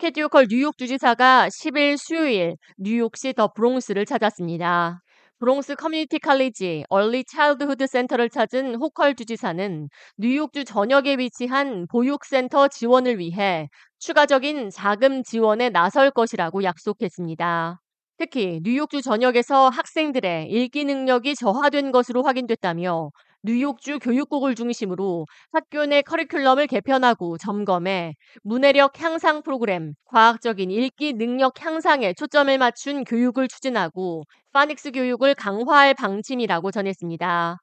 캐시 호컬 뉴욕 주지사가 10일 수요일 뉴욕시 더 브롱스를 찾았습니다. 브롱스 커뮤니티 칼리지 얼리 차일드후드 센터를 찾은 호컬 주지사는 뉴욕주 전역에 위치한 보육센터 지원을 위해 추가적인 자금 지원에 나설 것이라고 약속했습니다. 특히 뉴욕주 전역에서 학생들의 읽기 능력이 저하된 것으로 확인됐다며 뉴욕주 교육국을 중심으로 학교 내 커리큘럼을 개편하고 점검해 문해력 향상 프로그램, 과학적인 읽기 능력 향상에 초점을 맞춘 교육을 추진하고 파닉스 교육을 강화할 방침이라고 전했습니다.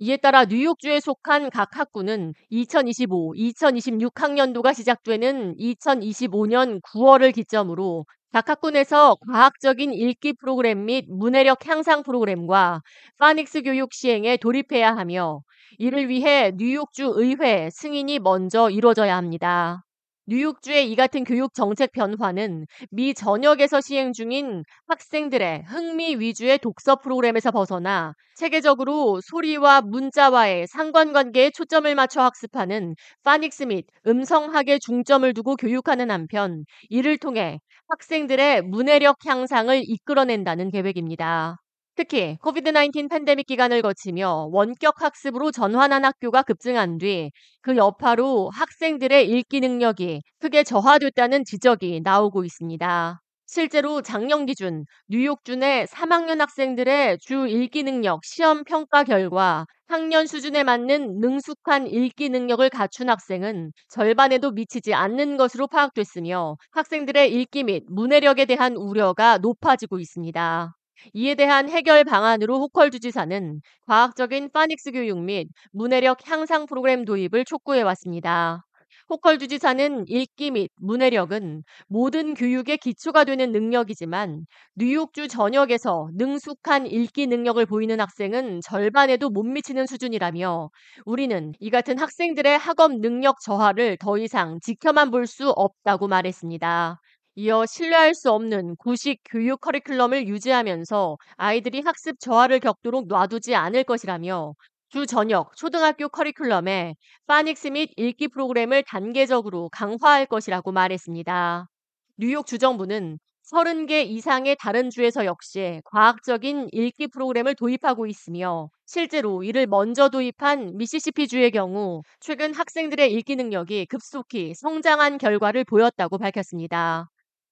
이에 따라 뉴욕주에 속한 각 학구는 2025, 2026 학년도가 시작되는 2025년 9월을 기점으로 각 학군에서 과학적인 읽기 프로그램 및 문해력 향상 프로그램과 파닉스 교육 시행에 돌입해야 하며 이를 위해 뉴욕주 의회 승인이 먼저 이루어져야 합니다. 뉴욕주의 이 같은 교육 정책 변화는 미 전역에서 시행 중인 학생들의 흥미 위주의 독서 프로그램에서 벗어나 체계적으로 소리와 문자와의 상관관계에 초점을 맞춰 학습하는 파닉스 및 음성학에 중점을 두고 교육하는 한편 이를 통해 학생들의 문해력 향상을 이끌어낸다는 계획입니다. 특히 코비드-19 팬데믹 기간을 거치며 원격 학습으로 전환한 학교가 급증한 뒤 그 여파로 학생들의 읽기 능력이 크게 저하됐다는 지적이 나오고 있습니다. 실제로 작년 기준 뉴욕주 내 3학년 학생들의 주 읽기 능력 시험 평가 결과 학년 수준에 맞는 능숙한 읽기 능력을 갖춘 학생은 절반에도 미치지 않는 것으로 파악됐으며 학생들의 읽기 및 문해력에 대한 우려가 높아지고 있습니다. 이에 대한 해결 방안으로 호컬 주지사는 과학적인 파닉스 교육 및 문해력 향상 프로그램 도입을 촉구해 왔습니다. 호컬 주지사는 읽기 및 문해력은 모든 교육의 기초가 되는 능력이지만 뉴욕주 전역에서 능숙한 읽기 능력을 보이는 학생은 절반에도 못 미치는 수준이라며 우리는 이 같은 학생들의 학업 능력 저하를 더 이상 지켜만 볼 수 없다고 말했습니다. 이어 신뢰할 수 없는 구식 교육 커리큘럼을 유지하면서 아이들이 학습 저하를 겪도록 놔두지 않을 것이라며 주 저녁 초등학교 커리큘럼에 파닉스 및 읽기 프로그램을 단계적으로 강화할 것이라고 말했습니다. 뉴욕 주정부는 30개 이상의 다른 주에서 역시 과학적인 읽기 프로그램을 도입하고 있으며 실제로 이를 먼저 도입한 미시시피 주의 경우 최근 학생들의 읽기 능력이 급속히 성장한 결과를 보였다고 밝혔습니다.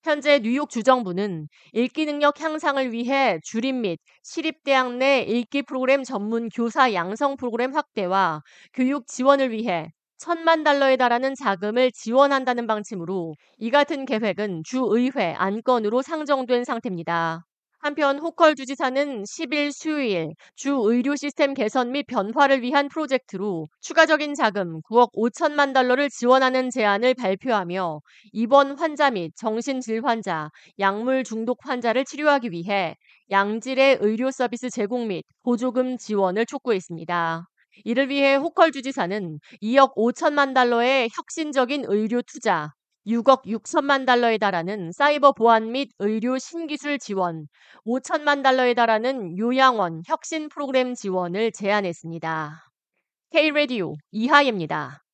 현재 뉴욕 주정부는 읽기 능력 향상을 위해 주립 및 시립대학 내 읽기 프로그램 전문 교사 양성 프로그램 확대와 교육 지원을 위해 천만 달러에 달하는 자금을 지원한다는 방침으로 이 같은 계획은 주의회 안건으로 상정된 상태입니다. 한편 호컬 주지사는 10일 수요일 주 의료 시스템 개선 및 변화를 위한 프로젝트로 추가적인 자금 9억 5천만 달러를 지원하는 제안을 발표하며 입원 환자 및 정신질 환자, 약물 중독 환자를 치료하기 위해 양질의 의료 서비스 제공 및 보조금 지원을 촉구했습니다. 이를 위해 호컬 주지사는 2억 5천만 달러의 혁신적인 의료 투자, 6억 6천만 달러에 달하는 사이버 보안 및 의료 신기술 지원, 5천만 달러에 달하는 요양원 혁신 프로그램 지원을 제안했습니다. K-Radio 이하예입니다.